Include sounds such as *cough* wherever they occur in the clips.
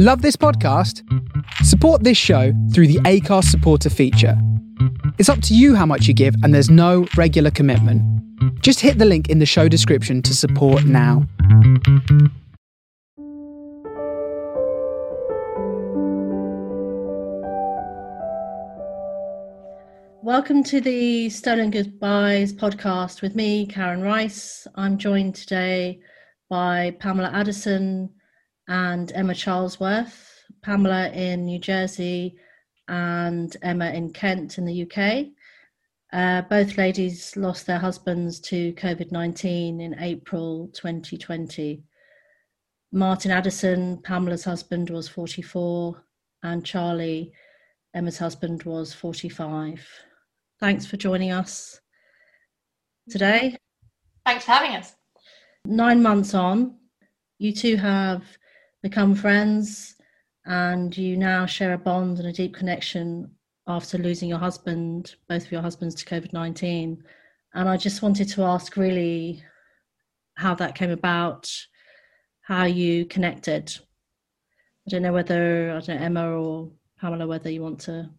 Love this podcast? Support this show through the Anchor supporter feature. It's up to you how much you give, and there's no regular commitment. Just hit the link in the show description to support now. Welcome to the Stolen Goodbyes podcast with me, Karen Rice. I'm joined today by Pamela Addison and Emma Charlesworth. Pamela in New Jersey and Emma in Kent in the UK. Uh, both ladies lost their husbands to COVID 19 in April 2020. Martin Addison, Pamela's husband, was 44, and Charlie, Emma's husband, was 45. Thanks for joining us today. Thanks for having us. Nine months on, you two have become friends and you now share a bond and a deep connection after losing your husband, both of your husbands to COVID 19. And I just wanted to ask really how that came about, how you connected. I don't know whether, I don't know, Emma or Pamela, whether you want to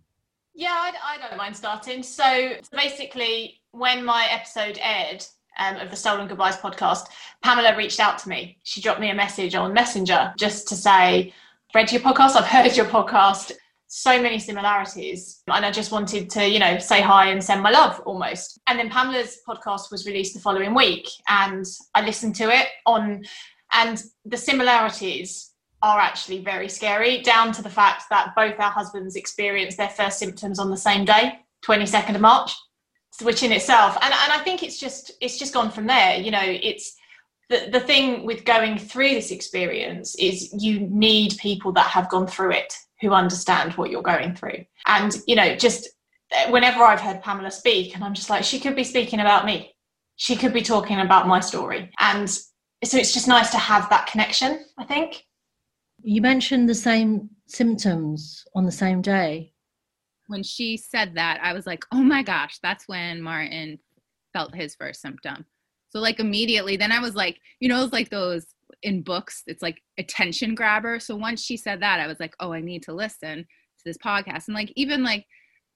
yeah, I, I don't mind starting. So, so basically, when my episode aired um, of the Stolen Goodbyes podcast, Pamela reached out to me. She dropped me a message on Messenger just to say, read your podcast, I've heard your podcast. So many similarities. And I just wanted to, you know, say hi and send my love almost. And then Pamela's podcast was released the following week and I listened to it on and the similarities are actually very scary, down to the fact that both our husbands experienced their first symptoms on the same day, 22nd of March, which in itself, and, and I think it's just it's just gone from there. You know, it's the, the thing with going through this experience is you need people that have gone through it who understand what you're going through. And, you know, just eh, whenever I've heard Pamela speak, and I'm just like, she could be speaking about me. She could be talking about my story. And so it's just nice to have that connection, I think. You mentioned the same symptoms on the same day. When she said that, I was like, oh my gosh, that's when Martin felt his first symptom. So, like, immediately, then I was like, you know, it's like those in books, it's like attention grabber. So, once she said that, I was like, oh, I need to listen to this podcast. And, like, even like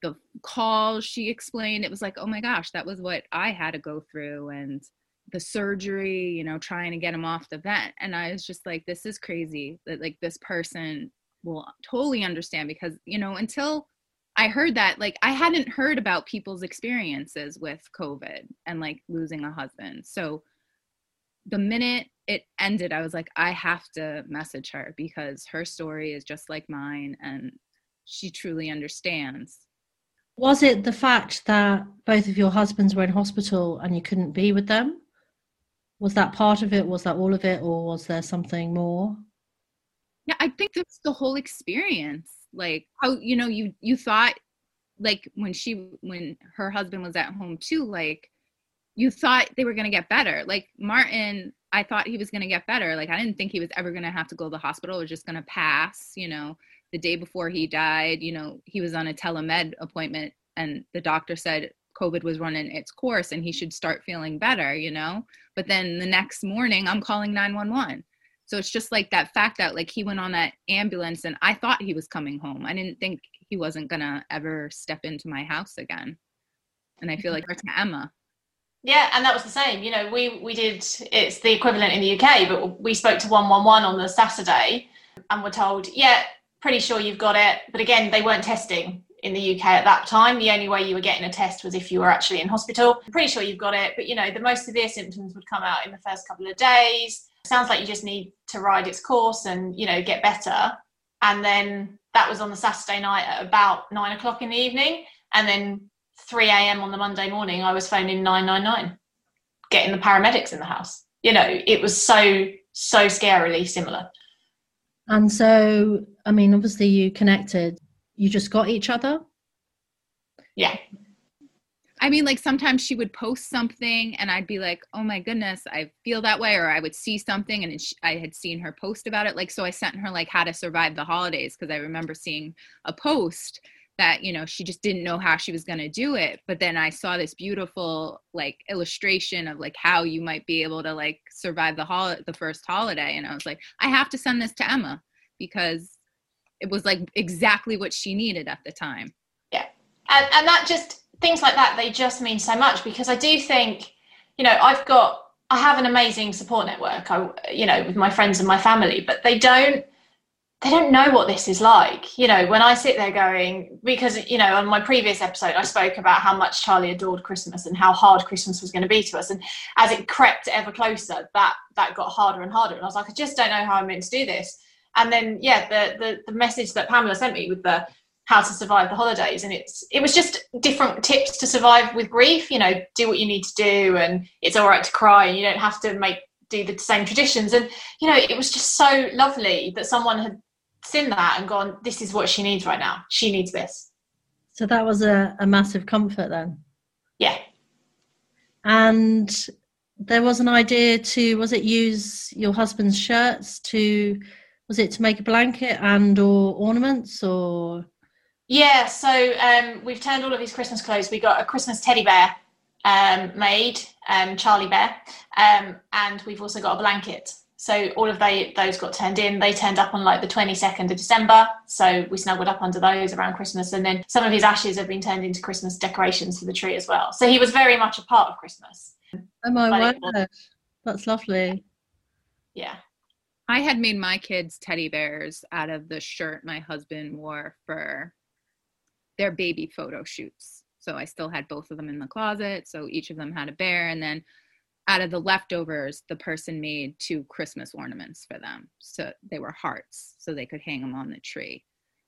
the calls she explained, it was like, oh my gosh, that was what I had to go through. And, the surgery, you know, trying to get him off the vent. And I was just like, this is crazy that like this person will totally understand because, you know, until I heard that, like I hadn't heard about people's experiences with COVID and like losing a husband. So the minute it ended, I was like, I have to message her because her story is just like mine and she truly understands. Was it the fact that both of your husbands were in hospital and you couldn't be with them? was that part of it was that all of it or was there something more yeah i think that's the whole experience like how you know you you thought like when she when her husband was at home too like you thought they were going to get better like martin i thought he was going to get better like i didn't think he was ever going to have to go to the hospital or just going to pass you know the day before he died you know he was on a telemed appointment and the doctor said COVID was running its course and he should start feeling better, you know? But then the next morning, I'm calling 911. So it's just like that fact that like he went on that ambulance and I thought he was coming home. I didn't think he wasn't gonna ever step into my house again. And I feel mm-hmm. like to Emma. Yeah, and that was the same. You know, we we did it's the equivalent in the UK, but we spoke to 111 on the Saturday and were told, yeah, pretty sure you've got it. But again, they weren't testing in the UK at that time. The only way you were getting a test was if you were actually in hospital. I'm pretty sure you've got it, but you know, the most severe symptoms would come out in the first couple of days. Sounds like you just need to ride its course and, you know, get better. And then that was on the Saturday night at about nine o'clock in the evening. And then 3 a.m. on the Monday morning, I was phoning 999, getting the paramedics in the house. You know, it was so, so scarily similar. And so, I mean, obviously you connected you just got each other? Yeah. I mean, like sometimes she would post something and I'd be like, oh my goodness, I feel that way. Or I would see something and I had seen her post about it. Like, so I sent her like how to survive the holidays because I remember seeing a post that, you know, she just didn't know how she was going to do it. But then I saw this beautiful like illustration of like how you might be able to like survive the hol- the first holiday. And I was like, I have to send this to Emma because it was like exactly what she needed at the time. Yeah. And, and that just, things like that, they just mean so much because I do think, you know, I've got, I have an amazing support network, I, you know, with my friends and my family, but they don't, they don't know what this is like. You know, when I sit there going, because, you know, on my previous episode, I spoke about how much Charlie adored Christmas and how hard Christmas was going to be to us. And as it crept ever closer, that, that got harder and harder. And I was like, I just don't know how I'm meant to do this. And then, yeah, the, the, the message that Pamela sent me with the how to survive the holidays. And it's, it was just different tips to survive with grief, you know, do what you need to do. And it's all right to cry and you don't have to make, do the same traditions. And, you know, it was just so lovely that someone had seen that and gone, this is what she needs right now. She needs this. So that was a, a massive comfort then. Yeah. And there was an idea to was it use your husband's shirts to was it to make a blanket and or ornaments or yeah so um, we've turned all of his christmas clothes we got a christmas teddy bear um, made um, charlie bear um, and we've also got a blanket so all of they, those got turned in. They turned up on like the 22nd of December. So we snuggled up under those around Christmas. And then some of his ashes have been turned into Christmas decorations for the tree as well. So he was very much a part of Christmas. Oh my word. That's lovely. Yeah. I had made my kids teddy bears out of the shirt my husband wore for their baby photo shoots. So I still had both of them in the closet. So each of them had a bear. And then out of the leftovers, the person made two Christmas ornaments for them. So they were hearts, so they could hang them on the tree.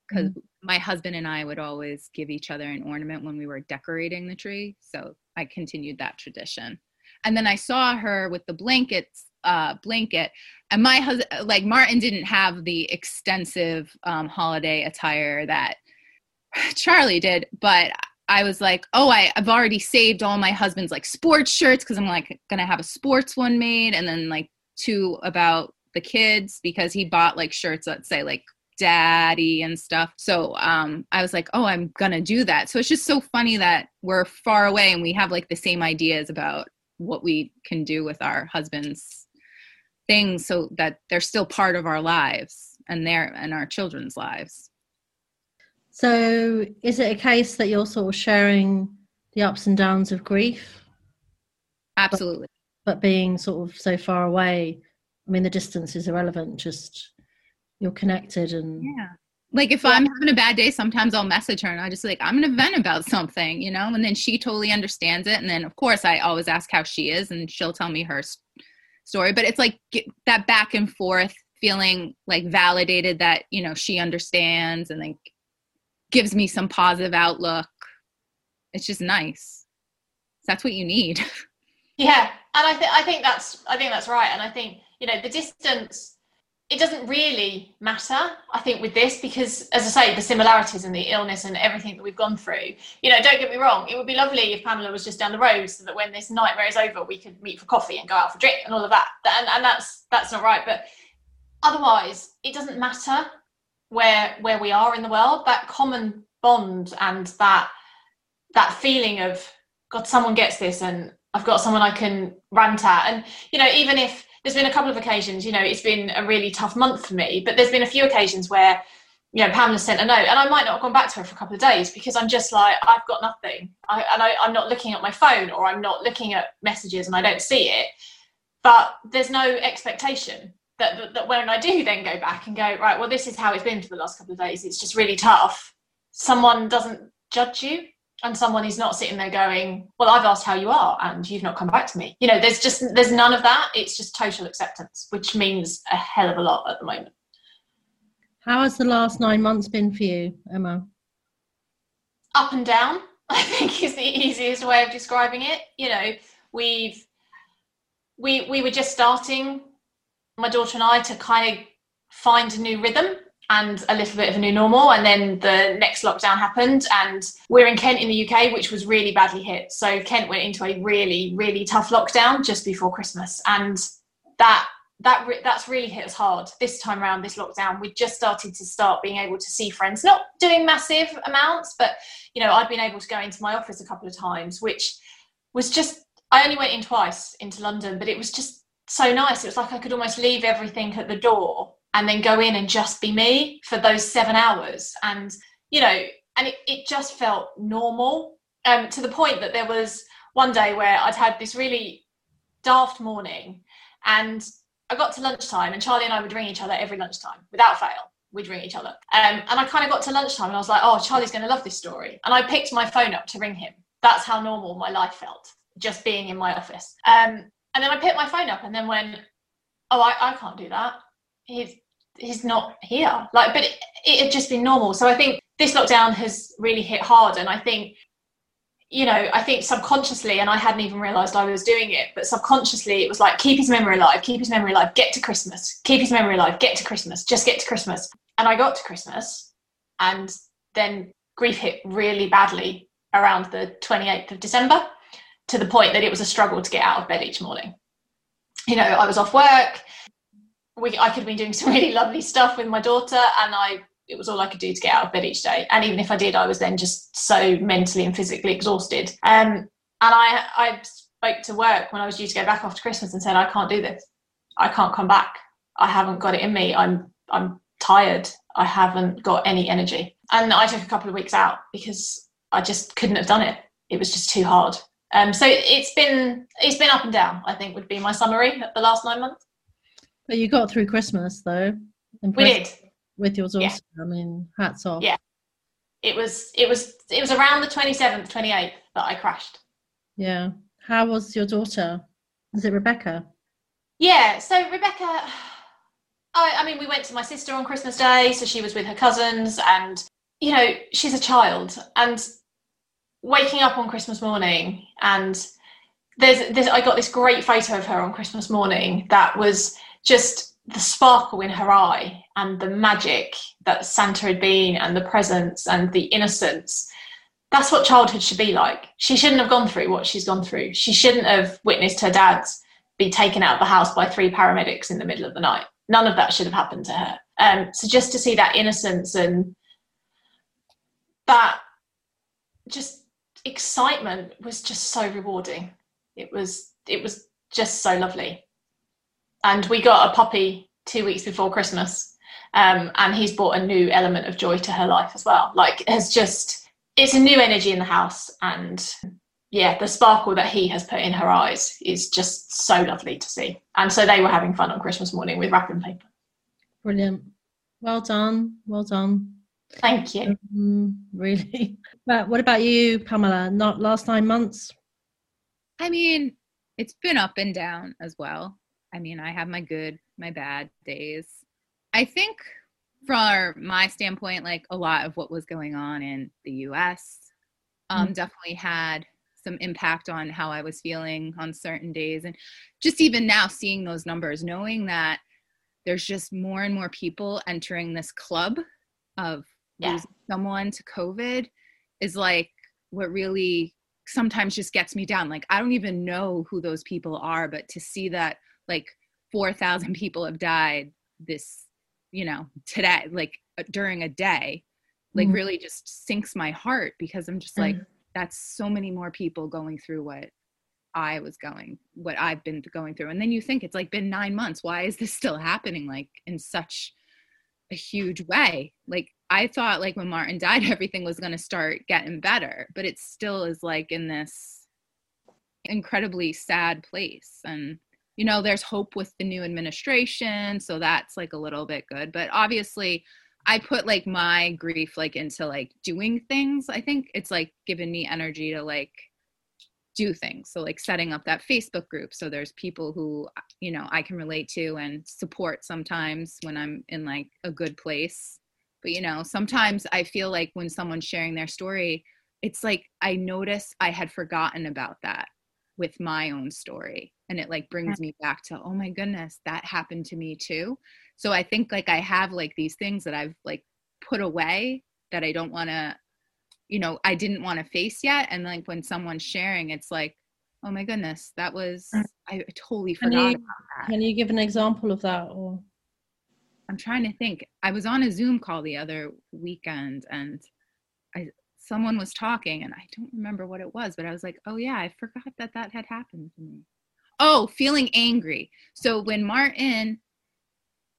Because mm-hmm. my husband and I would always give each other an ornament when we were decorating the tree. So I continued that tradition. And then I saw her with the blankets, uh, blanket, and my husband, like Martin, didn't have the extensive um, holiday attire that Charlie did, but I was like, oh, I, I've already saved all my husband's like sports shirts because I'm like gonna have a sports one made, and then like two about the kids because he bought like shirts that say like daddy and stuff. So um, I was like, oh, I'm gonna do that. So it's just so funny that we're far away and we have like the same ideas about what we can do with our husbands' things, so that they're still part of our lives and their and our children's lives. So, is it a case that you're sort of sharing the ups and downs of grief? Absolutely. But, but being sort of so far away, I mean, the distance is irrelevant, just you're connected and. Yeah. Like if yeah. I'm having a bad day, sometimes I'll message her and I just like, I'm gonna vent about something, you know, and then she totally understands it. And then of course I always ask how she is and she'll tell me her story. But it's like that back and forth feeling like validated that, you know, she understands and like gives me some positive outlook. It's just nice. That's what you need. *laughs* Yeah, and I think I think that's I think that's right. And I think you know the distance. It doesn't really matter, I think, with this because, as I say, the similarities and the illness and everything that we've gone through. You know, don't get me wrong. It would be lovely if Pamela was just down the road, so that when this nightmare is over, we could meet for coffee and go out for drink and all of that. And, and that's that's not right. But otherwise, it doesn't matter where where we are in the world that common bond and that that feeling of god someone gets this and i've got someone i can rant at. And you know even if there's been a couple of occasions you know it's been a really tough month for me but there's been a few occasions where you know pamela sent a note and i might not have gone back to her for a couple of days because i'm just like i've got nothing. I, and I, i'm not looking at my phone or i'm not looking at messages and i don't see it. But there's no expectation that, that, that when I do then go back and go, right, well, this is how it's been for the last couple of days, it's just really tough. Someone doesn't judge you and someone is not sitting there going, well, I've asked how you are and you've not come back to me. You know, there's just, there's none of that. It's just total acceptance, which means a hell of a lot at the moment. How has the last nine months been for you, Emma? Up and down, *laughs* I think is the easiest way of describing it. You know, we've, we, we were just starting my daughter and I to kind of find a new rhythm and a little bit of a new normal. And then the next lockdown happened, and we're in Kent in the UK, which was really badly hit. So Kent went into a really, really tough lockdown just before Christmas, and that that that's really hit us hard this time around. This lockdown, we just started to start being able to see friends, not doing massive amounts, but you know, I've been able to go into my office a couple of times, which was just. I only went in twice into London, but it was just so nice. It was like I could almost leave everything at the door and then go in and just be me for those seven hours. And, you know, and it, it just felt normal um, to the point that there was one day where I'd had this really daft morning and I got to lunchtime and Charlie and I would ring each other every lunchtime without fail. We'd ring each other. Um, and I kind of got to lunchtime and I was like, oh, Charlie's going to love this story. And I picked my phone up to ring him. That's how normal my life felt, just being in my office. Um, and then I picked my phone up and then went, oh, I, I can't do that. He's, he's not here. Like, but it, it had just been normal. So I think this lockdown has really hit hard. And I think you know, I think subconsciously, and I hadn't even realized I was doing it, but subconsciously it was like, keep his memory alive, keep his memory alive, get to Christmas, keep his memory alive, get to Christmas, just get to Christmas. And I got to Christmas, and then grief hit really badly around the 28th of December to the point that it was a struggle to get out of bed each morning. You know, I was off work. We, I could have been doing some *laughs* really lovely stuff with my daughter, and I it was all I could do to get out of bed each day. And even if I did, I was then just so mentally and physically exhausted. Um, and I, I spoke to work when I was due to go back after Christmas and said, I can't do this. I can't come back. I haven't got it in me. I'm, I'm tired. I haven't got any energy. And I took a couple of weeks out because I just couldn't have done it. It was just too hard. Um, so it's been it's been up and down. I think would be my summary of the last nine months. But you got through Christmas though. We did with yours also. Yeah. I mean, hats off. Yeah. It was it was it was around the 27th, 28th that I crashed. Yeah. How was your daughter? Is it Rebecca? Yeah, so Rebecca *sighs* I, I mean we went to my sister on Christmas Day, so she was with her cousins and you know, she's a child and waking up on Christmas morning and there's, this I got this great photo of her on Christmas morning that was just the sparkle in her eye and the magic that Santa had been and the presents and the innocence. That's what childhood should be like. She shouldn't have gone through what she's gone through. She shouldn't have witnessed her dad be taken out of the house by three paramedics in the middle of the night. None of that should have happened to her. Um, so just to see that innocence and that just excitement was just so rewarding. It was it was just so lovely and we got a puppy two weeks before Christmas. Um, and he's brought a new element of joy to her life as well. Like, has just, it's a new energy in the house. And yeah, the sparkle that he has put in her eyes is just so lovely to see. And so they were having fun on Christmas morning with wrapping paper. Brilliant. Well done. Well done. Thank you. Um, really. *laughs* But what about you, Pamela? Not last nine months? I mean, it's been up and down as well. I mean, I have my good, my bad days. I think from my standpoint, like a lot of what was going on in the US um, mm-hmm. definitely had some impact on how I was feeling on certain days. And just even now seeing those numbers, knowing that there's just more and more people entering this club of yeah. losing someone to COVID is like what really sometimes just gets me down. Like, I don't even know who those people are, but to see that like 4,000 *laughs* people have died this, you know, today, like uh, during a day, like mm-hmm. really just sinks my heart because I'm just like, mm-hmm. that's so many more people going through what I was going, what I've been going through. And then you think it's like been nine months. Why is this still happening like in such a huge way? Like I thought like when Martin *laughs* died, everything was going to start getting better, but it still is like in this incredibly sad place. And you know there's hope with the new administration so that's like a little bit good but obviously i put like my grief like into like doing things. I think it's like given me energy to like do things. So like setting up that facebook group so there's people who you know i can relate to and support sometimes when i'm in like a good place but you know sometimes i feel like when someone's sharing their story it's like i notice i had forgotten about that with my own story and it like brings me back to oh my goodness that happened to me too. So i think like i have like these things that i've like put away that i don't want to you know i didn't want to face yet and like when someone's sharing it's like oh my goodness that was mm. i totally forgot can you, about that. can you give an example of that or i'm trying to think i was on a zoom call the other weekend and i someone was talking and I don't remember what it was, but I was like, oh yeah, I forgot that that had happened to me. Oh, feeling angry. So when Martin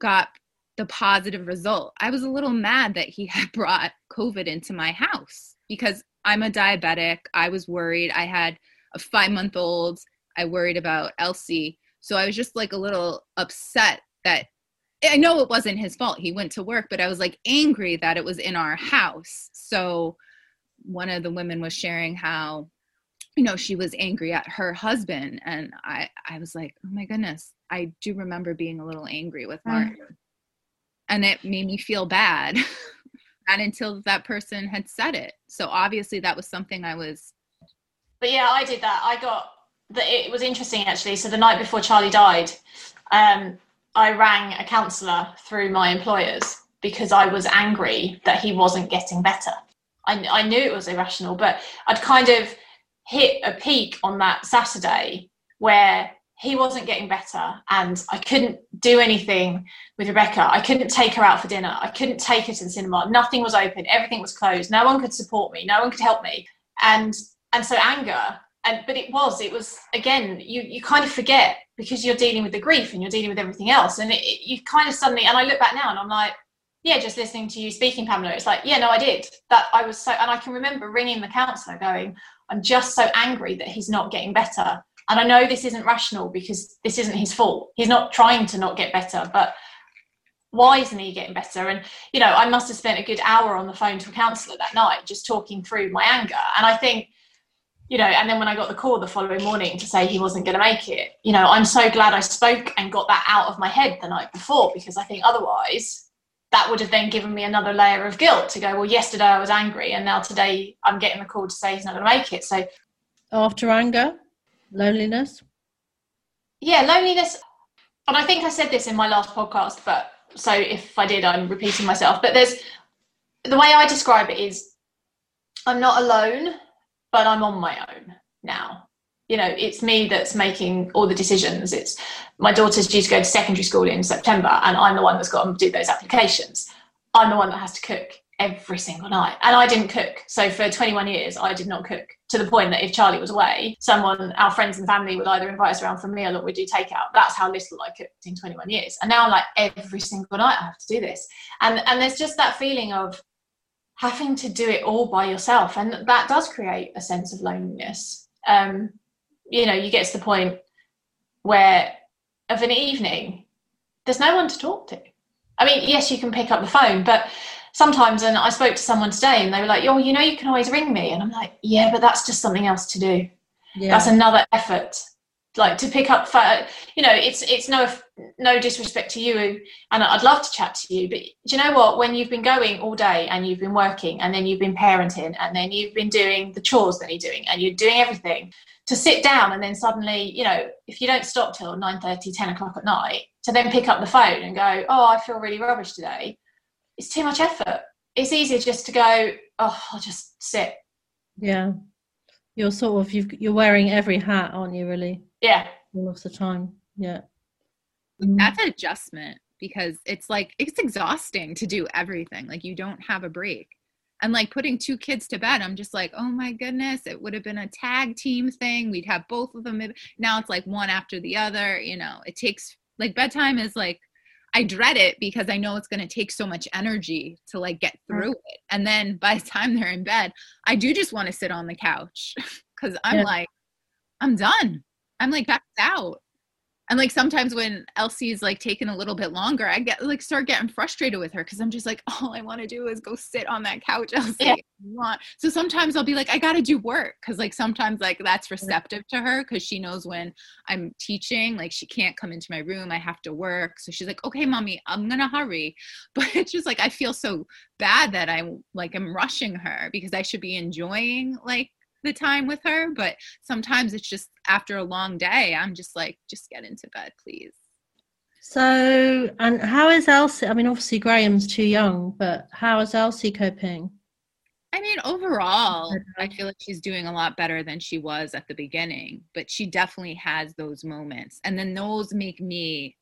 got the positive result. I was a little mad that he *laughs* had brought COVID into my house because I'm a diabetic. I was worried. I had a five month old. I worried about Elsie. So I was just like a little upset that I know it wasn't his fault. He went to work, but I was like angry that it was in our house. So one of the women was sharing how you know she was angry at her husband and i i was like oh my goodness i do remember being a little angry with martin mm. and it made me feel bad *laughs* and until that person had said it so obviously that was something i was but yeah i did that i got that it was interesting actually so the night before charlie died um i rang a counselor through my employers because i was angry that he wasn't getting better I, I knew it was irrational but i'd kind of hit a peak on that Saturday where he wasn't getting better and I couldn't do anything with Rebecca. I couldn't take her out for dinner. I couldn't take her to the cinema. Nothing was open. Everything was closed. No one could support me. No one could help me. And and so anger and but it was it was again you you kind of forget because you're dealing with the grief and you're dealing with everything else and it, it, you kind of suddenly and I look back now and I'm like yeah just listening to you speaking Pamela it's like yeah no I did that I was so and I can remember ringing the counselor going I'm just so angry that he's not getting better. And I know this isn't rational because this isn't his fault. He's not trying to not get better, but why isn't he getting better? And, you know, I must have spent a good hour on the phone to a counsellor that night just talking through my anger. And I think, you know, and then when I got the call the following morning to say he wasn't going to make it, you know, I'm so glad I spoke and got that out of my head the night before because I think otherwise that would have then given me another layer of guilt to go, well, yesterday I was angry and now today I'm getting the call to say he's not going to make it. So, after anger, loneliness? Yeah, loneliness. And I think I said this in my last podcast, but so if I did, I'm repeating myself. But there's the way I describe it is I'm not alone, but I'm on my own now. You know it's me that's making all the decisions. It's my daughter's due to go to secondary school in september and i'm the one that's got to do those applications. I'm the one that has to cook every single night and i didn't cook. So for 21 years i did not cook to the point that if charlie was away someone our friends and family would either invite us around for a meal or we'd do takeout. That's how little i cooked in 21 years. And now i'm like every single night i have to do this. And and there's just that feeling of having to do it all by yourself and that does create a sense of loneliness um, you know, you get to the point where of an evening, there's no one to talk to. I mean, yes, you can pick up the phone, but sometimes, and I spoke to someone today and they were like, oh, you know, you can always ring me. And I'm like, yeah, but that's just something else to do. Yeah. That's another effort. Like to pick up, you know, it's it's no no disrespect to you, and I'd love to chat to you. But do you know what? When you've been going all day and you've been working, and then you've been parenting, and then you've been doing the chores that you're doing, and you're doing everything, to sit down and then suddenly, you know, if you don't stop till 9 30, 10 o'clock at night, to then pick up the phone and go, oh, I feel really rubbish today, it's too much effort. It's easier just to go, oh, I'll just sit. Yeah. You're sort of, you you're wearing every hat, aren't you, really? Yeah. All of the time. Yeah. Mm. That's an adjustment because it's like, it's exhausting to do everything. Like you don't have a break and like putting two kids to bed i'm just like oh my goodness it would have been a tag team thing we'd have both of them now it's like one after the other you know it takes like bedtime is like i dread it because i know it's going to take so much energy to like get through it and then by the time they're in bed i do just want to sit on the couch *laughs* because i'm yeah. like i'm done i'm like back out and like sometimes when Elsie's like taking a little bit longer, I get like start getting frustrated with her because I'm just like, *laughs* all I want to do is go sit on that couch, *laughs* Elsie. Yeah. So sometimes I'll be like, I gotta do work because like sometimes like that's mm-hmm. receptive to her because she knows when I'm teaching, like she can't come into my room, I have to work. So she's like, okay, mommy, I'm gonna hurry. *laughs* But it's just like I feel so bad that I'm like I'm rushing her because I should be enjoying like the time with her but sometimes it's just after a long day i'm just like just get into bed please so and how is elsie i mean obviously graham's too young but how is elsie coping I mean, overall, I feel like she's doing a lot better than she was at the beginning, but she definitely has those moments. And then those make me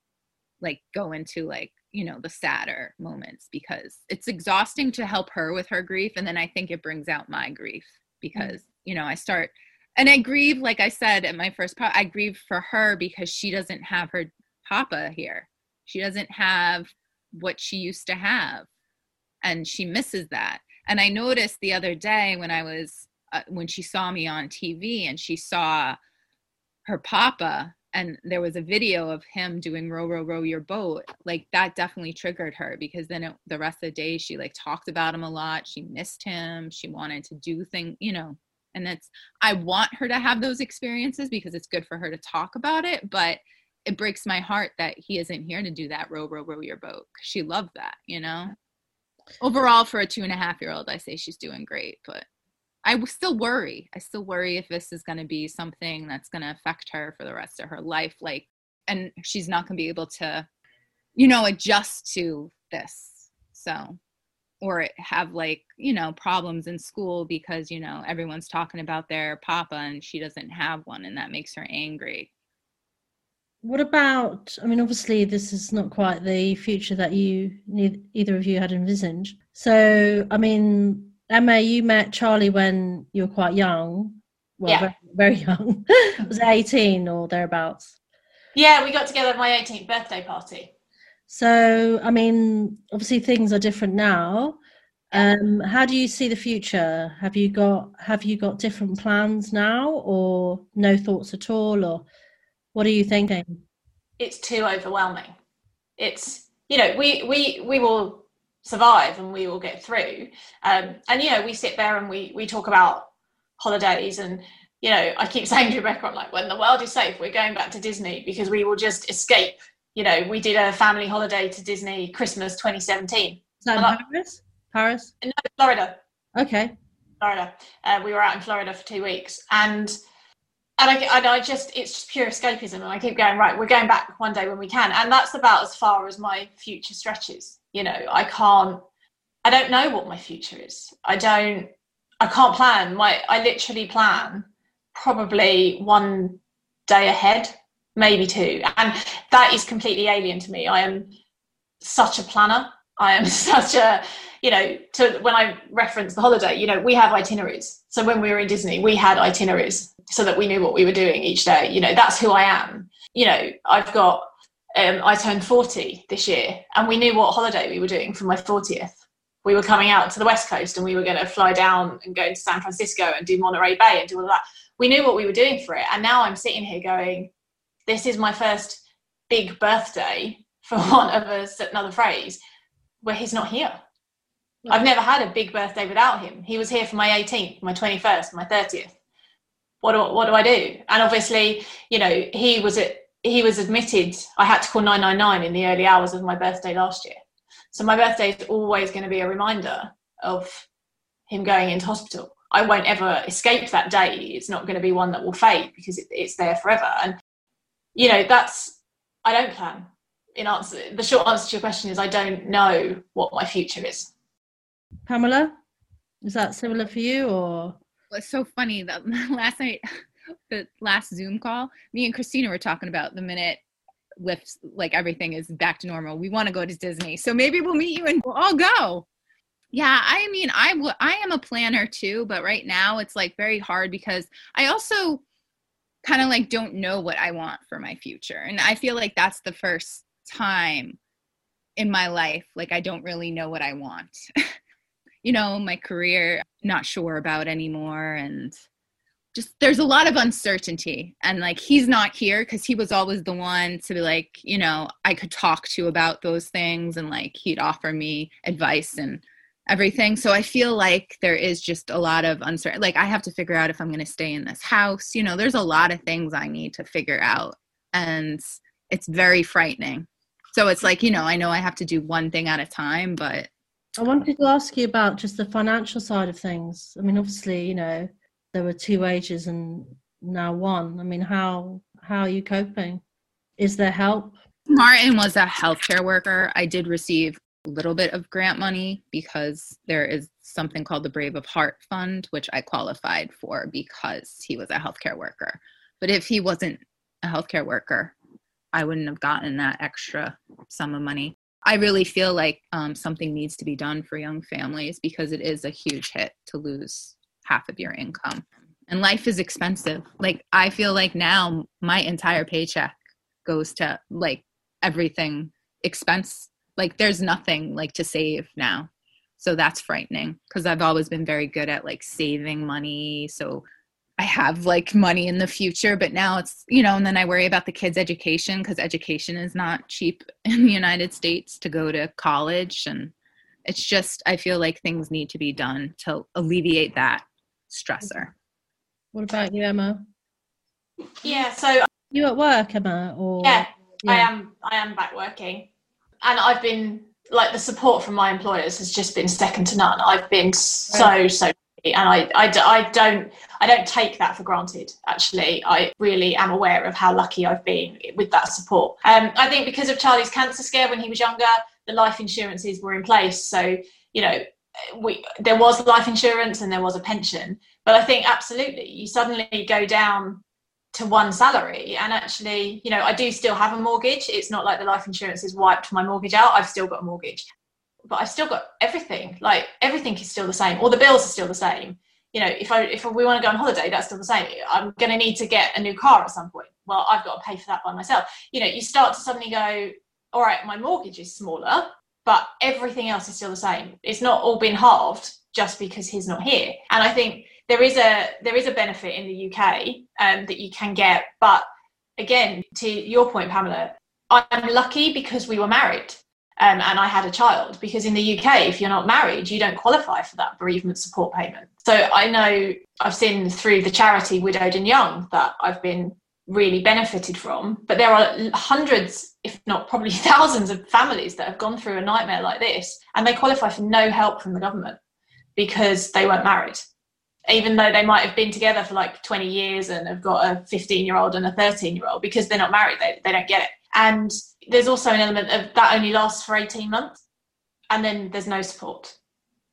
like go into like, you know, the sadder moments because it's exhausting to help her with her grief. And then I think it brings out my grief because you know i start and i grieve like i said at my first part i grieve for her because she doesn't have her papa here. She doesn't have what she used to have and she misses that. And i noticed the other day when i was uh, when she saw me on tv and she saw her papa and there was a video of him doing row row row your boat like that definitely triggered her because then it, the rest of the day she like talked about him a lot she missed him she wanted to do things you know and it's i want her to have those experiences because it's good for her to talk about it but it breaks my heart that he isn't here to do that row row row your boat because she loved that you know? Overall for a two and a half year old i say she's doing great but I still worry. I still worry if this is going to be something that's going to affect her for the rest of her life. Like, and she's not going to be able to, you know, adjust to this. So, or have like, you know, problems in school because, you know, everyone's talking about their papa and she doesn't have one and that makes her angry. What about, I mean, obviously, this is not quite the future that you, either of you had envisioned. So, I mean, Emma, you met Charlie when you were quite young. Well, yeah. very, very young. *laughs* was it 18 or thereabouts? Yeah, we got together at my 18th birthday party. So, I mean, obviously things are different now. Um, how do you see the future? Have you got have you got different plans now, or no thoughts at all, or what are you thinking? It's too overwhelming. It's you know we we we will survive and we will get through. Um, and you know, we sit there and we we talk about holidays and you know, I keep *laughs* saying to Rebecca, I'm like, when the world is safe, we're going back to Disney because we will just escape. You know, we did a family holiday to Disney Christmas 2017. Is that like, Paris? Paris? No, Florida. Okay. Florida. Uh, we were out in Florida for two weeks, and and I, and I just it's just pure escapism, and I keep going right. We're going back one day when we can, and that's about as far as my future stretches you know i can't i don't know what my future is. I don't i can't plan. My i literally plan probably one day ahead maybe two. And that is completely alien to me. I am such a planner. I am *laughs* such a you know to when i reference the holiday you know we have itineraries. So when we were in disney we had itineraries so that we knew what we were doing each day. You know that's who i am. You know i've got um, I turned 40 this year, and we knew what holiday we were doing for my 40th. We were coming out to the West Coast and we were going to fly down and go to San Francisco and do Monterey Bay and do all that. We knew what we were doing for it. And now I'm sitting here going, this is my first big birthday, for *laughs* want of a, another phrase, where he's not here. I've never had a big birthday without him. He was here for my 18th, my 21st, my 30th. What do, what do I do? And obviously, you know, he was at he was admitted, I had to call 999 in the early hours of my birthday last year. So my birthday is always going to be a reminder of him going into hospital. I won't ever escape that day. It's not going to be one that will fade because it, it's there forever. And, you know, that's, I don't plan. In answer, the short answer to your question is I don't know what my future is. Pamela, is that similar for you or? It's so funny that *laughs* last night the last Zoom call, me and Christina were talking about the minute lifts like everything is back to normal. We want to go to Disney. So maybe we'll meet you and we'll all go. Yeah, I mean, I w- I am a planner too, but right now it's like very hard because I also kind of like don't know what I want for my future. And I feel like that's the first time in my life like I don't really know what I want. *laughs* you know, my career not sure about anymore and just there's a lot of uncertainty. And like he's not here because he was always the one to be like you know i could talk to about those things and like he'd offer me advice and everything. So i feel like there is just a lot of uncertainty like i have to figure out if i'm going to stay in this house. You know there's a lot of things i need to figure out. And it's very frightening. So it's like you know i know i have to do one thing at a time but i wanted to ask you about just the financial side of things. I mean obviously you know there were two ages and now one. I mean, how how are you coping? Is there help? Martin was a healthcare worker. I did receive a little bit of grant money because there is something called the Brave of Heart Fund, which I qualified for because he was a healthcare worker. But if he wasn't a healthcare worker, I wouldn't have gotten that extra sum of money. I really feel like um, something needs to be done for young families because it is a huge hit to lose half of your income. And life is expensive. Like I feel like now my entire paycheck goes to like everything expense. Like there's nothing like to save now. So that's frightening because i've always been very good at like saving money. So i have like money in the future but now it's you know and then i worry about the kids education because education is not cheap *laughs* in the united states to go to college. And it's just i feel like things need to be done to alleviate that stressor What about you, Emma? Yeah, so You at work, Emma? Or yeah, I am I am back working. And I've been like the support from my employers has just been second to none. I've been so so lucky, I, I don't I don't take that for granted actually. I really am aware of how lucky I've been with that support. Um I think because of Charlie's cancer scare when he was younger, the life insurances were in place. So, you know, we there was life insurance and there was a pension. But I think absolutely you suddenly go down to one salary and actually you know i do still have a mortgage. It's not like the life insurance has wiped my mortgage out. I've still got a mortgage but i've still got everything. Like everything is still the same. All the bills are still the same. You know if i if we want to go on holiday that's still the same. I'm going to need to get a new car at some point. Well i've got to pay for that by myself. You know you start to suddenly go all right my mortgage is smaller but everything else is still the same it's not all been halved just because he's not here and i think there is a there is a benefit in the UK um, that you can get, but again, to your point, Pamela, I'm lucky because we were married um, and I had a child. Because in the UK, if you're not married, you don't qualify for that bereavement support payment. So I know I've seen through the charity Widowed and Young that I've been really benefited from, but there are hundreds, if not probably *laughs* thousands, of families that have gone through a nightmare like this and they qualify for no help from the government because they weren't married. Even though they might have been together for like 20 years and have got a 15 year old and a 13 year old because they're not married they, they don't get it. And there's also an element of that only lasts for 18 months and then there's no support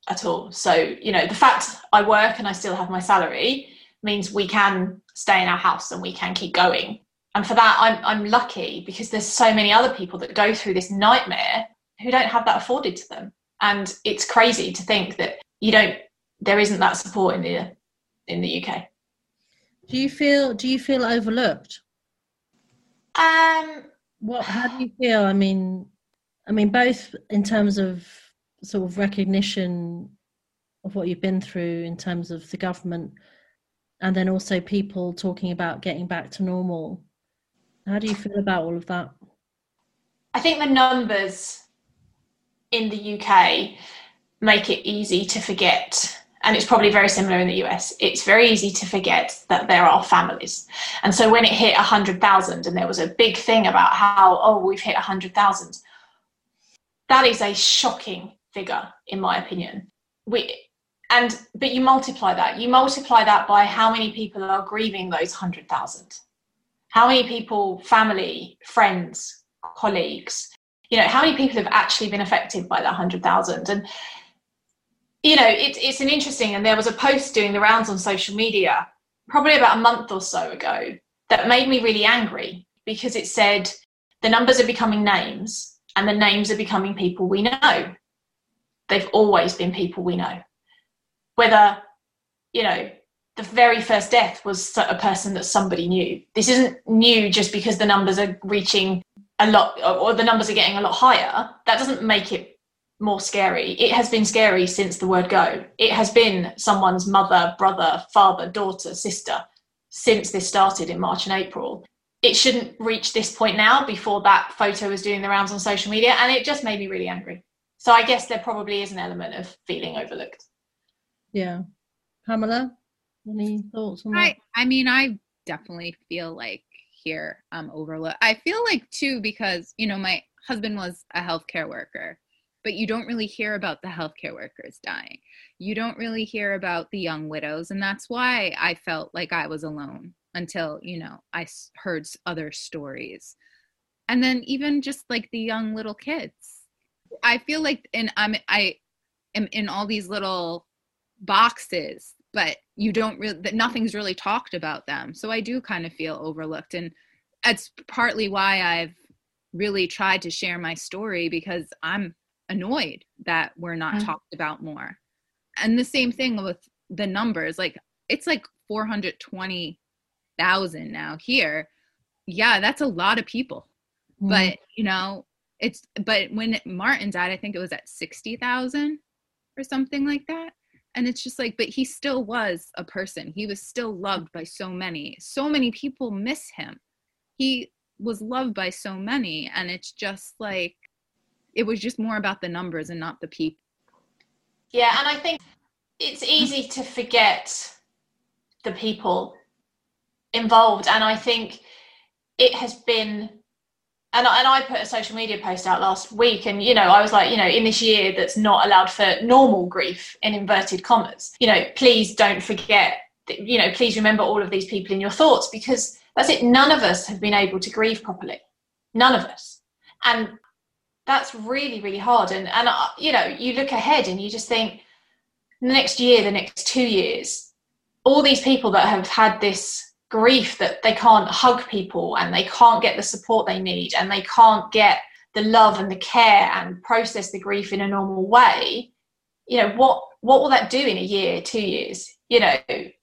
at all. So you know the fact i work and i still have my salary means we can stay in our house and we can keep going and for that i'm, I'm lucky because there's so many other people that go through this nightmare who don't have that afforded to them and it's crazy to think that you don't there isn't that support in the in the UK. Do you feel do you feel overlooked? Um, What how do you feel? I mean I mean both in terms of sort of recognition of what you've been through in terms of the government and then also people talking about getting back to normal. How do you feel about all of that? I think the numbers in the UK make it easy to forget. And it's probably very similar in the US. It's very easy to forget that there are families. And so when it hit 100,000 and there was a big thing about how, oh, we've hit 100,000, that is a shocking figure, in my opinion. We, and but you multiply that. You multiply that by how many people are grieving those 100,000 how many people family friends colleagues you know how many people have actually been affected by that 100,000 and you know it, it's an interesting and there was a post doing the rounds on social media probably about a month or so ago that made me really angry because it said the numbers are becoming names and the names are becoming people we know. They've always been people we know whether you know the very first death was a person that somebody knew. This isn't new just because the numbers are reaching a lot or the numbers are getting a lot higher. That doesn't make it more scary. It has been scary since the word go. It has been someone's mother brother father daughter sister since this started in march and april. It shouldn't reach this point now before that photo was doing the rounds on social media and it just made me really angry. So i guess there probably is an element of feeling overlooked Yeah. Pamela, any thoughts on that? I I mean I definitely feel like here I'm overlooked. I feel like too because you know my husband was a healthcare worker, but you don't really hear about the healthcare workers dying. You don't really hear about the young widows, and that's why I felt like I was alone until you know I heard other stories, and then even just like the young little kids. I feel like and I'm I am in all these little boxes but you don't really that nothing's really talked about them so i do kind of feel overlooked and that's partly why i've really tried to share my story because i'm annoyed that we're not Mm. talked about more and the same thing with the numbers like it's like 420,000 now here yeah that's a lot of people Mm. but you know it's but when Martin died, I think it was at sixty thousand or something like that. And it's just like, but he still was a person. He was still loved by so many. So many people miss him. He was loved by so many. And it's just like, it was just more about the numbers and not the people. Yeah. And I think it's easy to forget the people involved. And I think it has been and and I put a social media post out last week, and you know, I was like, you know, in this year that's not allowed for normal grief in inverted commas, you know, please don't forget, you know, please remember all of these people in your thoughts because that's it. None of us have been able to grieve properly, none of us, and that's really really hard. And and uh, you know, you look ahead and you just think, the next year, the next two years, all these people that have had this grief that they can't hug people and they can't get the support they need and they can't get the love and the care and process the grief in a normal way you know what what will that do in a year two years? You know i,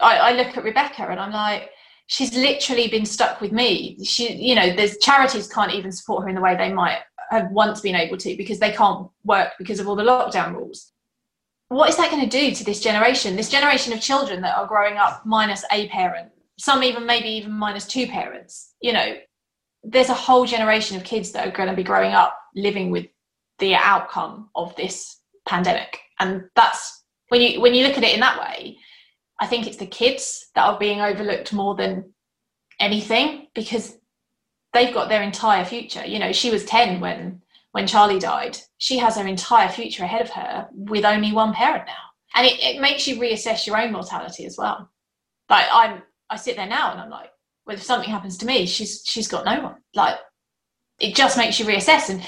I look at rebecca and i'm like she's literally been stuck with me. She you know there's charities can't even support her in the way they might have once been able to because they can't work because of all the lockdown rules. What is that going to do to this generation this generation of children that are growing up minus a parent some even maybe even minus two parents. You know there's a whole generation of kids that are going to be growing up living with the outcome of this pandemic. And that's when you when you look at it in that way i think it's the kids that are being overlooked more than anything because they've got their entire future. You know she was 10 when when charlie died. She has her entire future ahead of her with only one parent now. And it, it makes you reassess your own mortality as well. Like i'm I sit there now and I'm like, well, if something happens to me, she's she's got no one. Like, it just makes you reassess. And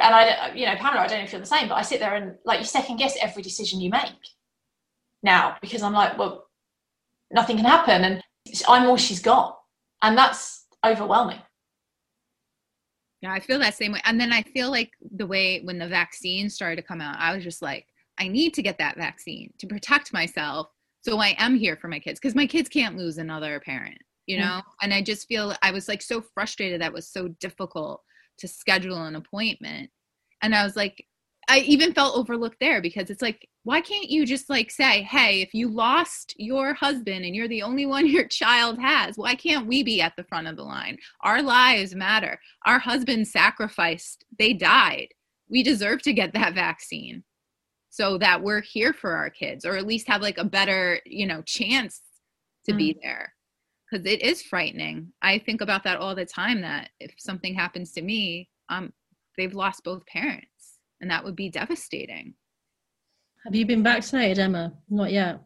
and I, you know, Pamela, I don't know if you're the same, but I sit there and like you second guess every decision you make now because I'm like, well, nothing can happen, and I'm all she's got, and that's overwhelming. Yeah, I feel that same way. And then I feel like the way when the vaccine started to come out, I was just like, I need to get that vaccine to protect myself so i am here for my kids because my kids can't lose another parent you know? Mm-hmm. and i just feel i was like so frustrated that was so difficult to schedule an appointment. And i was like i even felt overlooked there because it's like why can't you just like say hey if you lost your husband and you're the only one *laughs* your child has why can't we be at the front of the line? Our lives matter. Our husbands sacrificed they died. We deserve to get that vaccine so that we're here for our kids or at least have like a better you know chance to mm. be there because it is frightening i think about that all the time that if something happens to me um they've lost both parents and that would be devastating have you been vaccinated emma not yet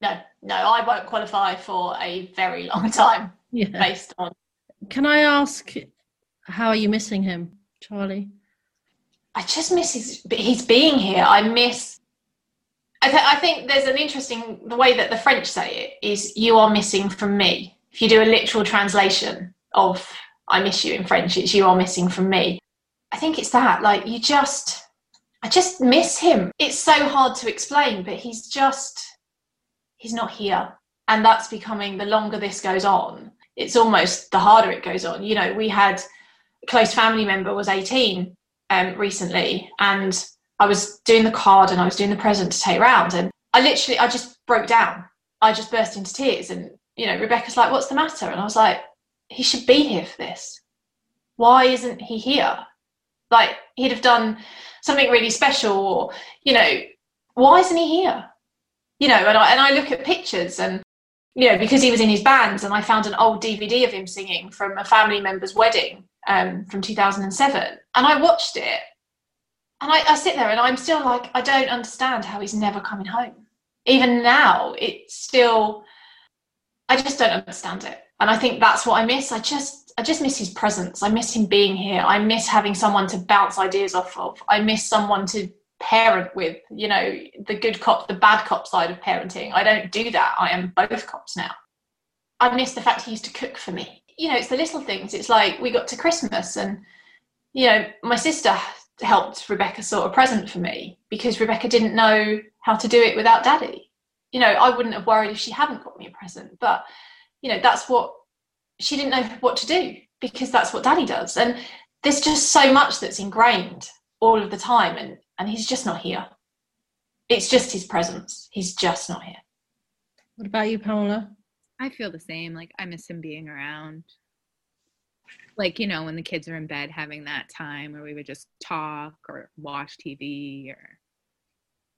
no no i won't qualify for a very long *laughs* time yeah. based on can i ask how are you missing him charlie I just miss his, his being here. I miss. I, th- I think there's an interesting the way that the French say it is "you are missing from me." If you do a literal translation of "I miss you" in French, it's "you are missing from me." I think it's that. Like you just, I just miss him. It's so hard to explain, but he's just, he's not here, and that's becoming the longer this goes on. It's almost the harder it goes on. You know, we had a close family member was 18 um, recently, and I was doing the card and I was doing the present to take round, and I literally I just broke down. I just burst into tears, and you know Rebecca's like, "What's the matter?" And I was like, "He should be here for this. Why isn't he here? Like he'd have done something really special, or you know, why isn't he here? You know." And I and I look at pictures and you know, because he was in his bands, and I found an old DVD of him singing from a family member's wedding um, from 2007, and I watched it, and I, I sit there and I'm still like, I don't understand how he's never coming home. Even now, it's still, I just don't understand it, and I think that's what I miss. I just, I just miss his presence. I miss him being here. I miss having someone to bounce ideas off of. I miss someone to parent with you know the good cop the bad cop side of parenting i don't do that i am both cops now i miss the fact he used to cook for me you know it's the little things it's like we got to christmas and you know my sister helped rebecca sort a present for me because rebecca didn't know how to do it without daddy. You know i wouldn't have worried if she hadn't got me a present but you know that's what she didn't know what to do because that's what daddy does. And there's just so much that's ingrained all of the time and and he's just not here. It's just his presence. He's just not here. What about you pamela i feel the same. Like i miss him being around like you know when the kids are in bed having that time where we would just talk or watch tv or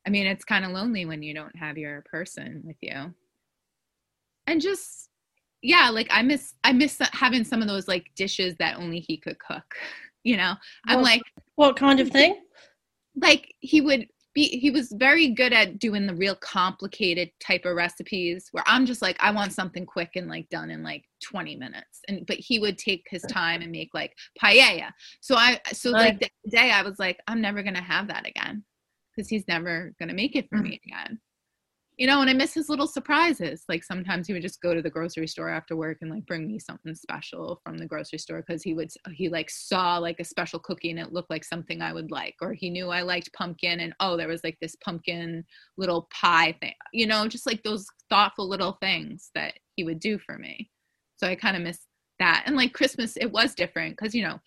i mean it's kind of lonely when you don't have your person with you. And just yeah like i miss i miss having some of those like dishes that only he could cook *laughs* you know? I'm what, like what kind of thing? Like he would be he was very good at doing the real complicated type of recipes where i'm just like i want something quick and like done in like 20 minutes. And but he would take his time and make like paella. So i so like the day i was like i'm never gonna have that again because he's never gonna make it for mm. me again you know, and I miss his little surprises. Like sometimes he would just go to the grocery store after work and like bring me something special from the grocery store because he would he like saw like a special cookie and it looked like something I would like, or he knew I liked pumpkin and oh there was like this pumpkin little pie thing, you know, just like those thoughtful little things that he would do for me. So I kind of miss that. And like Christmas, it was different because you know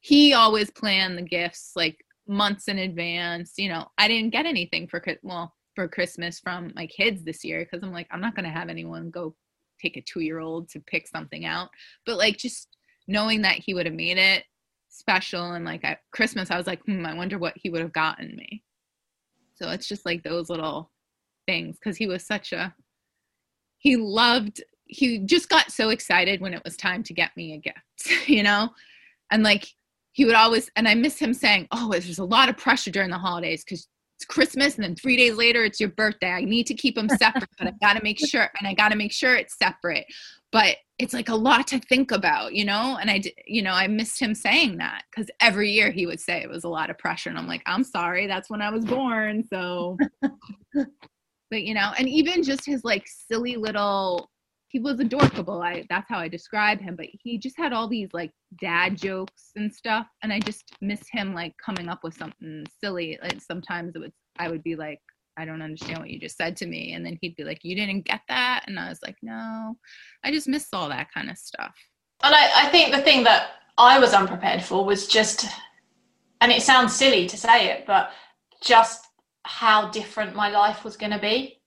he always planned the gifts like months in advance. You know, I didn't get anything for well for Christmas from my kids this year because I'm like, I'm not going to have anyone go take a two year old to pick something out. But like, just knowing that he would have made it special and like at Christmas, I was like, hmm, I wonder what he would have gotten me. So it's just like those little things because he was such a, he loved, he just got so excited when it was time to get me a gift, *laughs* you know? And like, he would always, and I miss him saying, Oh, there's a lot of pressure during the holidays because it's Christmas and then three days later it's your birthday. I need to keep them separate, but I *laughs* gotta make sure and I gotta make sure it's separate. But it's like a lot to think about, you know? And I, you know, I missed him saying that because every year he would say it was a lot of pressure. And I'm like, I'm sorry, that's when I was born. So, *laughs* but you know, and even just his like silly little he was adorable. I that's how I describe him. But he just had all these like dad jokes and stuff, and I just miss him like coming up with something silly. Like sometimes it would I would be like, I don't understand what you just said to me, and then he'd be like, You didn't get that, and I was like, No, I just miss all that kind of stuff. And I, I think the thing that I was unprepared for was just, and it sounds silly to say it, but just how different my life was going to be.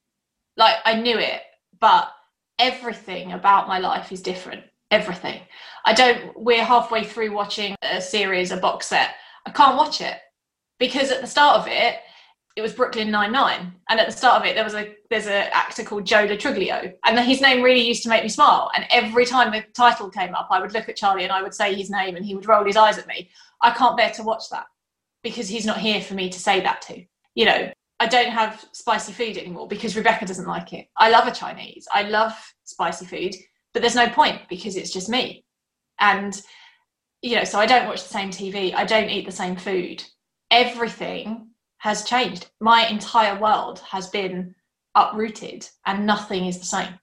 Like I knew it, but everything about my life is different. Everything. I don't, we're halfway through watching a series, a box set. I can't watch it because at the start of it, it was Brooklyn Nine Nine, and at the start of it, there was a there's an actor called Joe Truglio, and his name really used to make me smile. And every time the title came up, I would look at Charlie and I would say his name, and he would roll his eyes at me. I can't bear to watch that because he's not here for me to say that to. You know, I don't have spicy food anymore because Rebecca doesn't like it. I love a Chinese. I love spicy food, but there's no point because it's just me. And you know, so I don't watch the same TV. I don't eat the same food. Everything has changed. My entire world has been uprooted and nothing is the same.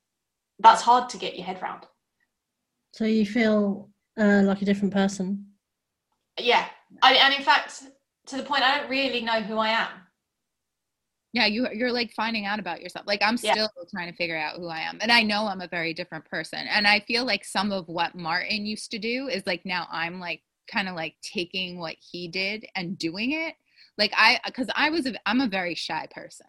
That's hard to get your head around. So you feel uh, like a different person? Yeah. I, and in fact, to the point I don't really know who I am yeah you you're like finding out about yourself like i'm still yeah. trying to figure out who i am and i know i'm a very different person and i feel like some of what martin used to do is like now i'm like kind of like taking what he did and doing it like i because i was a, i'm a very shy person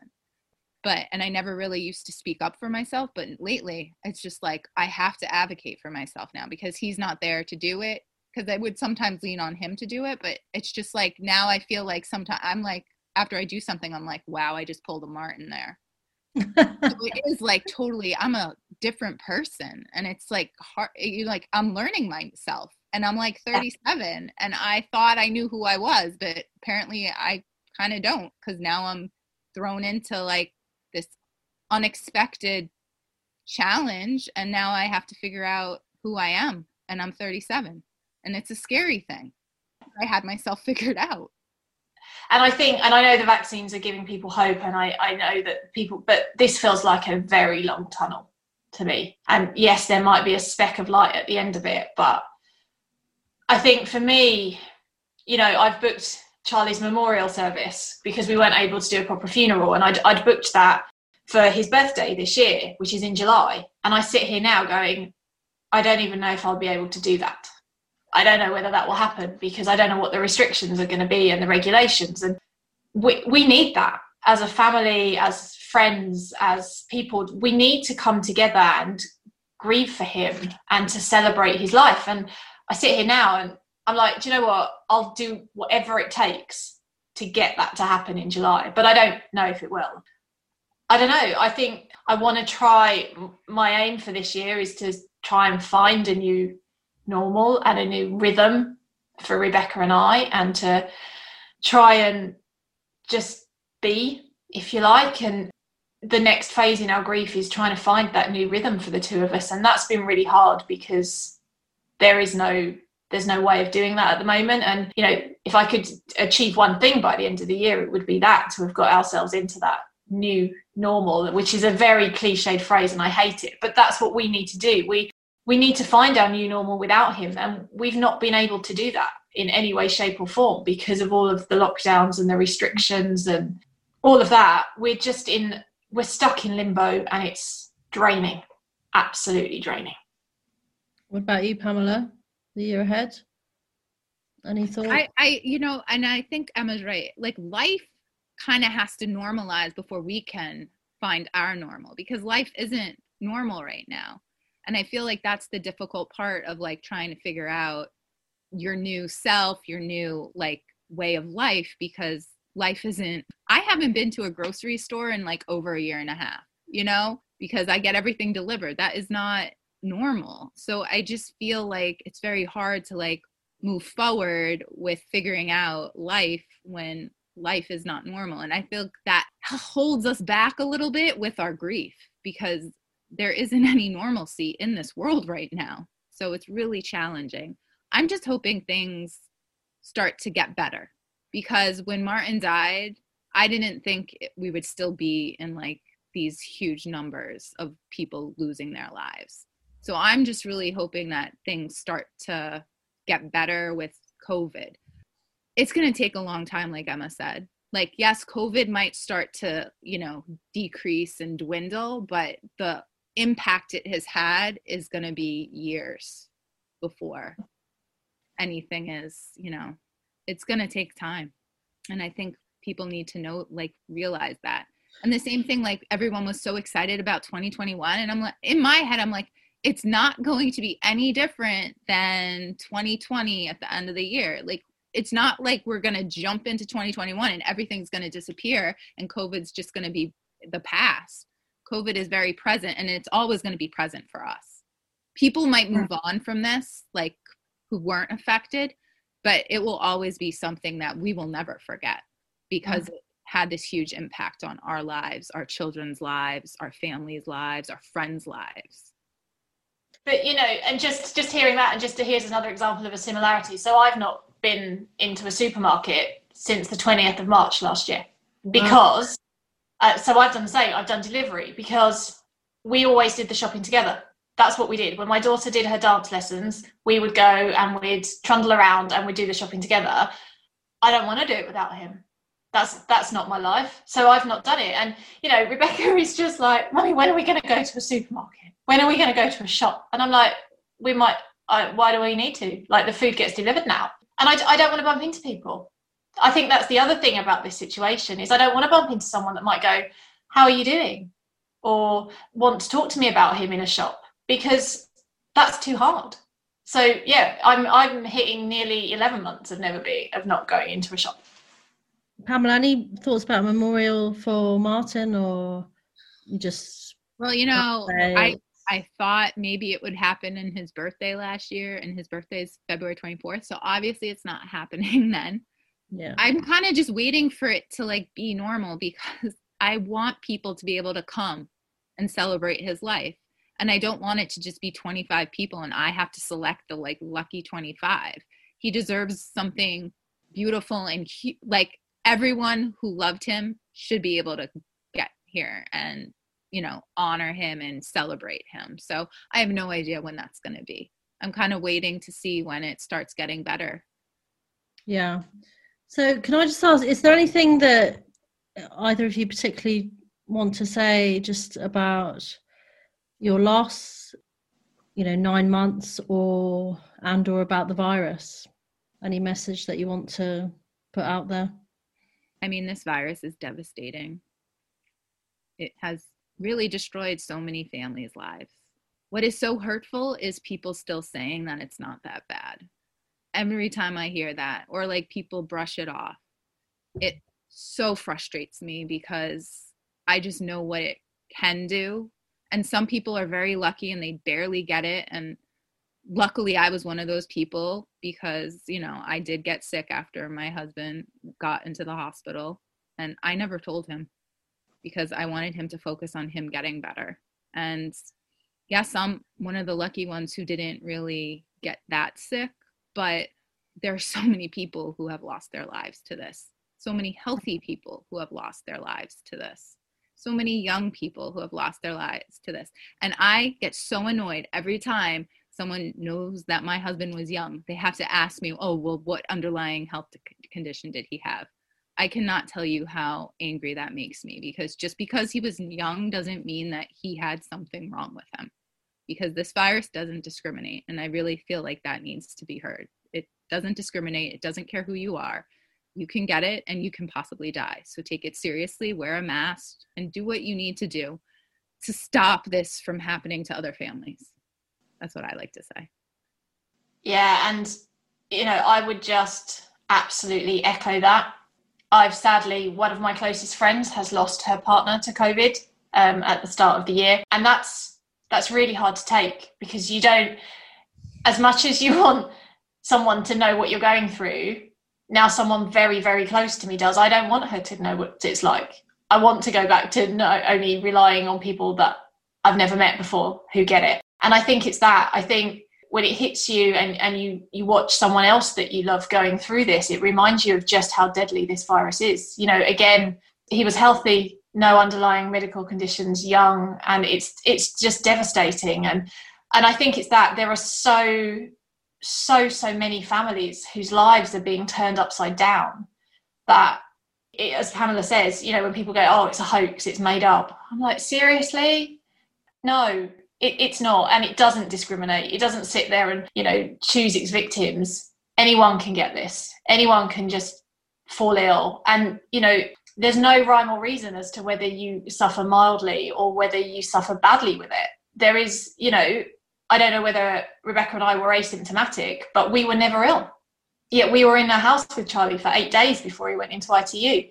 but and i never really used to speak up for myself but lately it's just like i have to advocate for myself now because he's not there to do it because i would sometimes lean on him to do it but it's just like now i feel like sometimes i'm like after I do something, I'm like, wow, I just pulled a Martin there. so it *laughs* is like totally, I'm a different person. And it's like hard, eh, you like, I'm learning myself. And I'm like 37 and I thought I knew who I was, but apparently I kind of don't because now I'm thrown into like this unexpected challenge. And now I have to figure out who I am. And I'm 37. And it's a scary thing. I had myself *laughs* figured out and I think, and I know the vaccines are giving people hope, and I, I know that people, but this feels like a very long tunnel to me. And yes, there might be a speck of light at the end of it, but I think for me, you know, I've booked Charlie's memorial service because we weren't able to do a proper funeral, and I'd, I'd booked that for his birthday this year, which is in July. And I sit here now going, I don't even know if I'll be able to do that. I don't know whether that will happen because I don't know what the restrictions are going to be and the regulations. And we, we need that as a family, as friends, as people. We need to come together and grieve for him and to celebrate his life. And I sit here now and I'm like, do you know what? I'll do whatever it takes to get that to happen in July, but I don't know if it will. I don't know. I think I want to try. My aim for this year is to try and find a new normal and a new rhythm for Rebecca and I, and to try and just be, if you like. And the next phase in our grief is trying to find that new rhythm for the two of us, and that's been really hard because there is no there's no way of doing that at the moment. And you know if i could achieve one thing by the end of the year it would be that to have got ourselves into that new normal which is a very cliched phrase and i hate it but that's what we need to do. We we need to find our new normal without him and we've not been able to do that in any way shape or form because of all of the lockdowns and the restrictions and all of that. We're just in we're stuck in limbo and it's draining absolutely draining. What about you pamela? The year ahead? Any thoughts i i you know and i think emma's right. Like life kind of has to normalize before we can find our normal because life isn't normal right now and i feel like that's the difficult part of like trying to figure out your new self your new like way of life because life isn't i haven't been to a grocery store in like over a year and a half you know because i get everything delivered that is not normal so i just feel like it's very hard to like move forward with figuring out life when life is not normal. And I feel that holds us back a little bit with our grief because there isn't *laughs* any normalcy in this world right now. So it's really challenging. I'm just hoping things start to get better because when Martin died, I didn't think we would still be in like these huge numbers of people losing their lives. So I'm just really hoping that things start to get better with COVID it's going to take a long time like emma said like yes covid might start to you know decrease and dwindle but the impact it has had is going to be years before anything is you know it's going to take time. And i think people need to know like realize that. And the same thing like everyone was so excited about 2021 and i'm like in my head i'm like it's not going to be any different than 2020 at the end of the year. Like it's not like we're going to jump into 2021 and everything's going to disappear and COVID's just going to be the past. COVID is very present and it's always going to be present for us. People might move on from this, like who weren't affected, but it will always be something that we will never forget because mm-hmm. it had this huge impact on our lives, our children's lives, our families' lives, our friends' lives but you know and just just hearing that and just to here's another example of a similarity so i've not been into a supermarket since the 20th of March last year because uh, so I've done the same. I've done delivery because we always did the shopping together. That's what we did. When my daughter did her dance lessons, we would go and we'd trundle around and we'd do the shopping together. I don't want to do it without him. That's that's not my life. So I've not done it. And you know, Rebecca *laughs* is just like, "Mummy, when are we going to go to a supermarket? When are we going to go to a shop?" And I'm like, "We might. I, why do we need to? Like the food gets delivered now." and I, I don't want to bump into people. I think that's the other thing about this situation is I don't want to bump into someone that might go, "How are you doing?" or want to talk to me about him in a shop because that's too hard. So yeah, I'm I'm hitting nearly 11 months of never be of not going into a shop. Pamela, any thoughts about a memorial for Martin or you just well, you know, I I thought maybe it would happen in his birthday last year, and his birthday is February 24th. So obviously it's not happening *laughs* then. Yeah. I'm kind of just waiting for it to like be normal because *laughs* I want people to be able to come and celebrate his life. And I don't want it to just be 25 people and I have to select the like lucky 25. He deserves something beautiful and like everyone who loved him should be able to get here and you know, honor him and celebrate him. So I have no idea when that's going to be. I'm kind of waiting to see when it starts getting better. Yeah. So can I just ask, is there anything that either of you particularly want to say just about your loss? you know, nine months or and or about the virus? Any message that you want to put out there? I mean, this virus is devastating. It has really destroyed so many families' lives. What is so hurtful is people still saying that it's not that bad. Every time I hear that, or like people brush it off, it so frustrates me because I just know what it can do. And some people are very lucky and they barely get it. And luckily, I was one of those people because, you know, I did get sick after my husband got into the hospital. And I never told him because I wanted him to focus on him getting better. And yes, I'm one of the lucky ones who didn't really get that sick, but there are *laughs* so many people who have lost their lives to this. So many healthy people who have lost their lives to this. So many young people who have lost their lives to this. And I get so annoyed every time someone knows that my husband was young. They have to ask me, oh, well, what underlying health condition did he have? I cannot tell you how angry that makes me because just because he was young doesn't mean that he had something wrong with him because this virus doesn't discriminate. And I really feel like that needs to be heard. It doesn't discriminate, it doesn't care who you are. You can get it and you can possibly die. So take it seriously, wear a mask, and do what you need to do to stop this from happening to other families. That's what I like to say. Yeah, and you know, I would just absolutely echo that. I've sadly, one of my closest friends has lost her partner to COVID um, at the start of the year, and that's that's really hard to take because you don't as much as you *laughs* want someone to know what you're going through now someone very very close to me does. I don't want her to know what it's like. I want to go back to not only relying on people that i've never met before who get it. And i think it's that. I think when it hits you and, and you you watch someone else that you love going through this it reminds you of just how deadly this virus is. You know again he was healthy no underlying medical conditions, young, and it's it's just devastating. And and I think it's that there are so so so many families whose lives are being turned upside down that it, as Pamela says, you know, when people go, "Oh, it's a hoax, it's made up," I'm like, seriously, no, it, it's not, and it doesn't discriminate. It doesn't sit there and you know choose its victims. Anyone can get this. Anyone can just fall ill, and you know, there's no rhyme or reason as to whether you suffer mildly or whether you suffer badly with it. There is, you know, I don't know whether Rebecca and I were asymptomatic, but we were never ill. Yet we were in a house with Charlie for eight days before he went into ITU.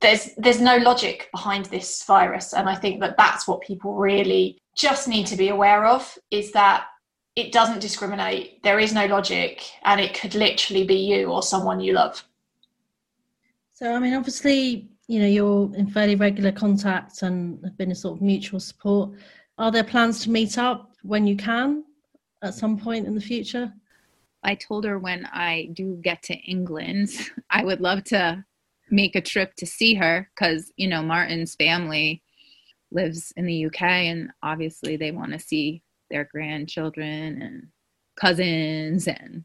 There's there's no logic behind this virus, and I think that that's what people really just need to be aware of is that it doesn't discriminate. There is no logic, and it could literally be you or someone you love. So, I mean, obviously, you know you're in fairly regular contact and have been a sort of mutual support. Are there plans to meet up when you can at some point in the future? I told her when i do get to england *laughs* i would love to make a trip to see her because you know martin's family lives in the uk and obviously they want to see their grandchildren and cousins and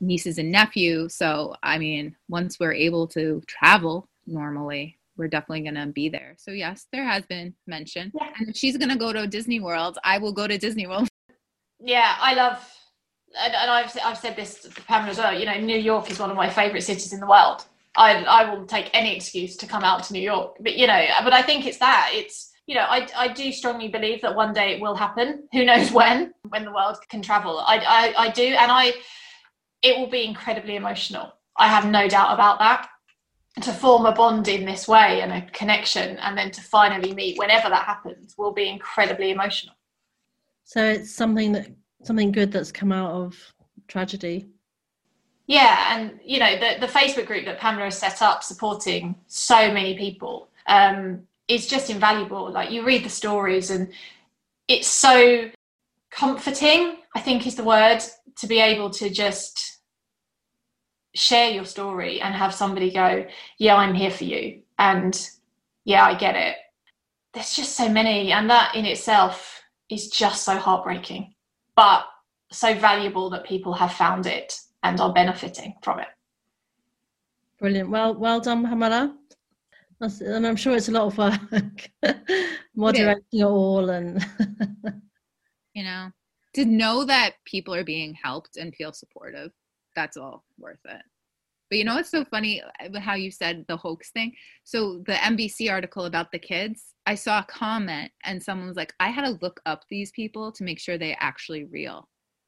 nieces and nephew so i mean once we're able to travel normally we're definitely going to be there. So yes, there has been mention. Yeah. And if she's going to go to Disney World, I will go to Disney World. *laughs* Yeah, I love, and, and I've I've said this to Pamela as well. You know, New York is one of my favorite cities in the world. I I will take any excuse to come out to New York. But you know, but I think it's that it's you know I I do strongly believe that one day it will happen. Who knows *laughs* when? When the world can travel, I I, I do, and I it will be incredibly emotional. I have no doubt about that to form a bond in this way and a connection and then to finally meet whenever that happens will be incredibly emotional. So it's something that something good that's come out of tragedy? Yeah and you know the, the facebook group that pamela has set up supporting so many people um, is just invaluable. Like you read the stories and it's so comforting i think is the word to be able to just share your story and have somebody go, Yeah, I'm here for you. And yeah, I get it. There's just so many. And that in itself is just so heartbreaking, but so valuable that people have found it and are benefiting from it. Brilliant. Well, well done, Pamela. and I'm sure it's a lot of work *laughs* moderating yeah. it all and *laughs* you know to know that people are being helped and feel supportive that's all worth it. But you know what's so funny uh, how you said the hoax thing? So the nbc article about the kids i saw a comment and someone was like i had to look up these people to make sure they actually real.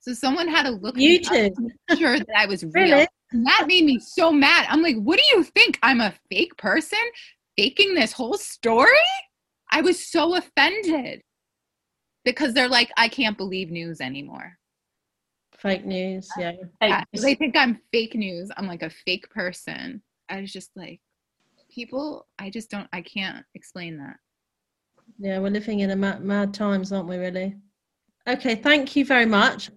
So someone had to look You too. to make sure that i was *laughs* real. Really? and that made me so mad. I'm like what do you think? I'm a fake person faking this whole story? I was so offended because they're like i can't believe news anymore Fake news. Yeah. Fake yeah, they think I'm fake news. I'm like a fake person. I was just like, people, I just don't, I can't explain that. Yeah. We're living in a mad, mad times, aren't we? Really. Okay. Thank you very much.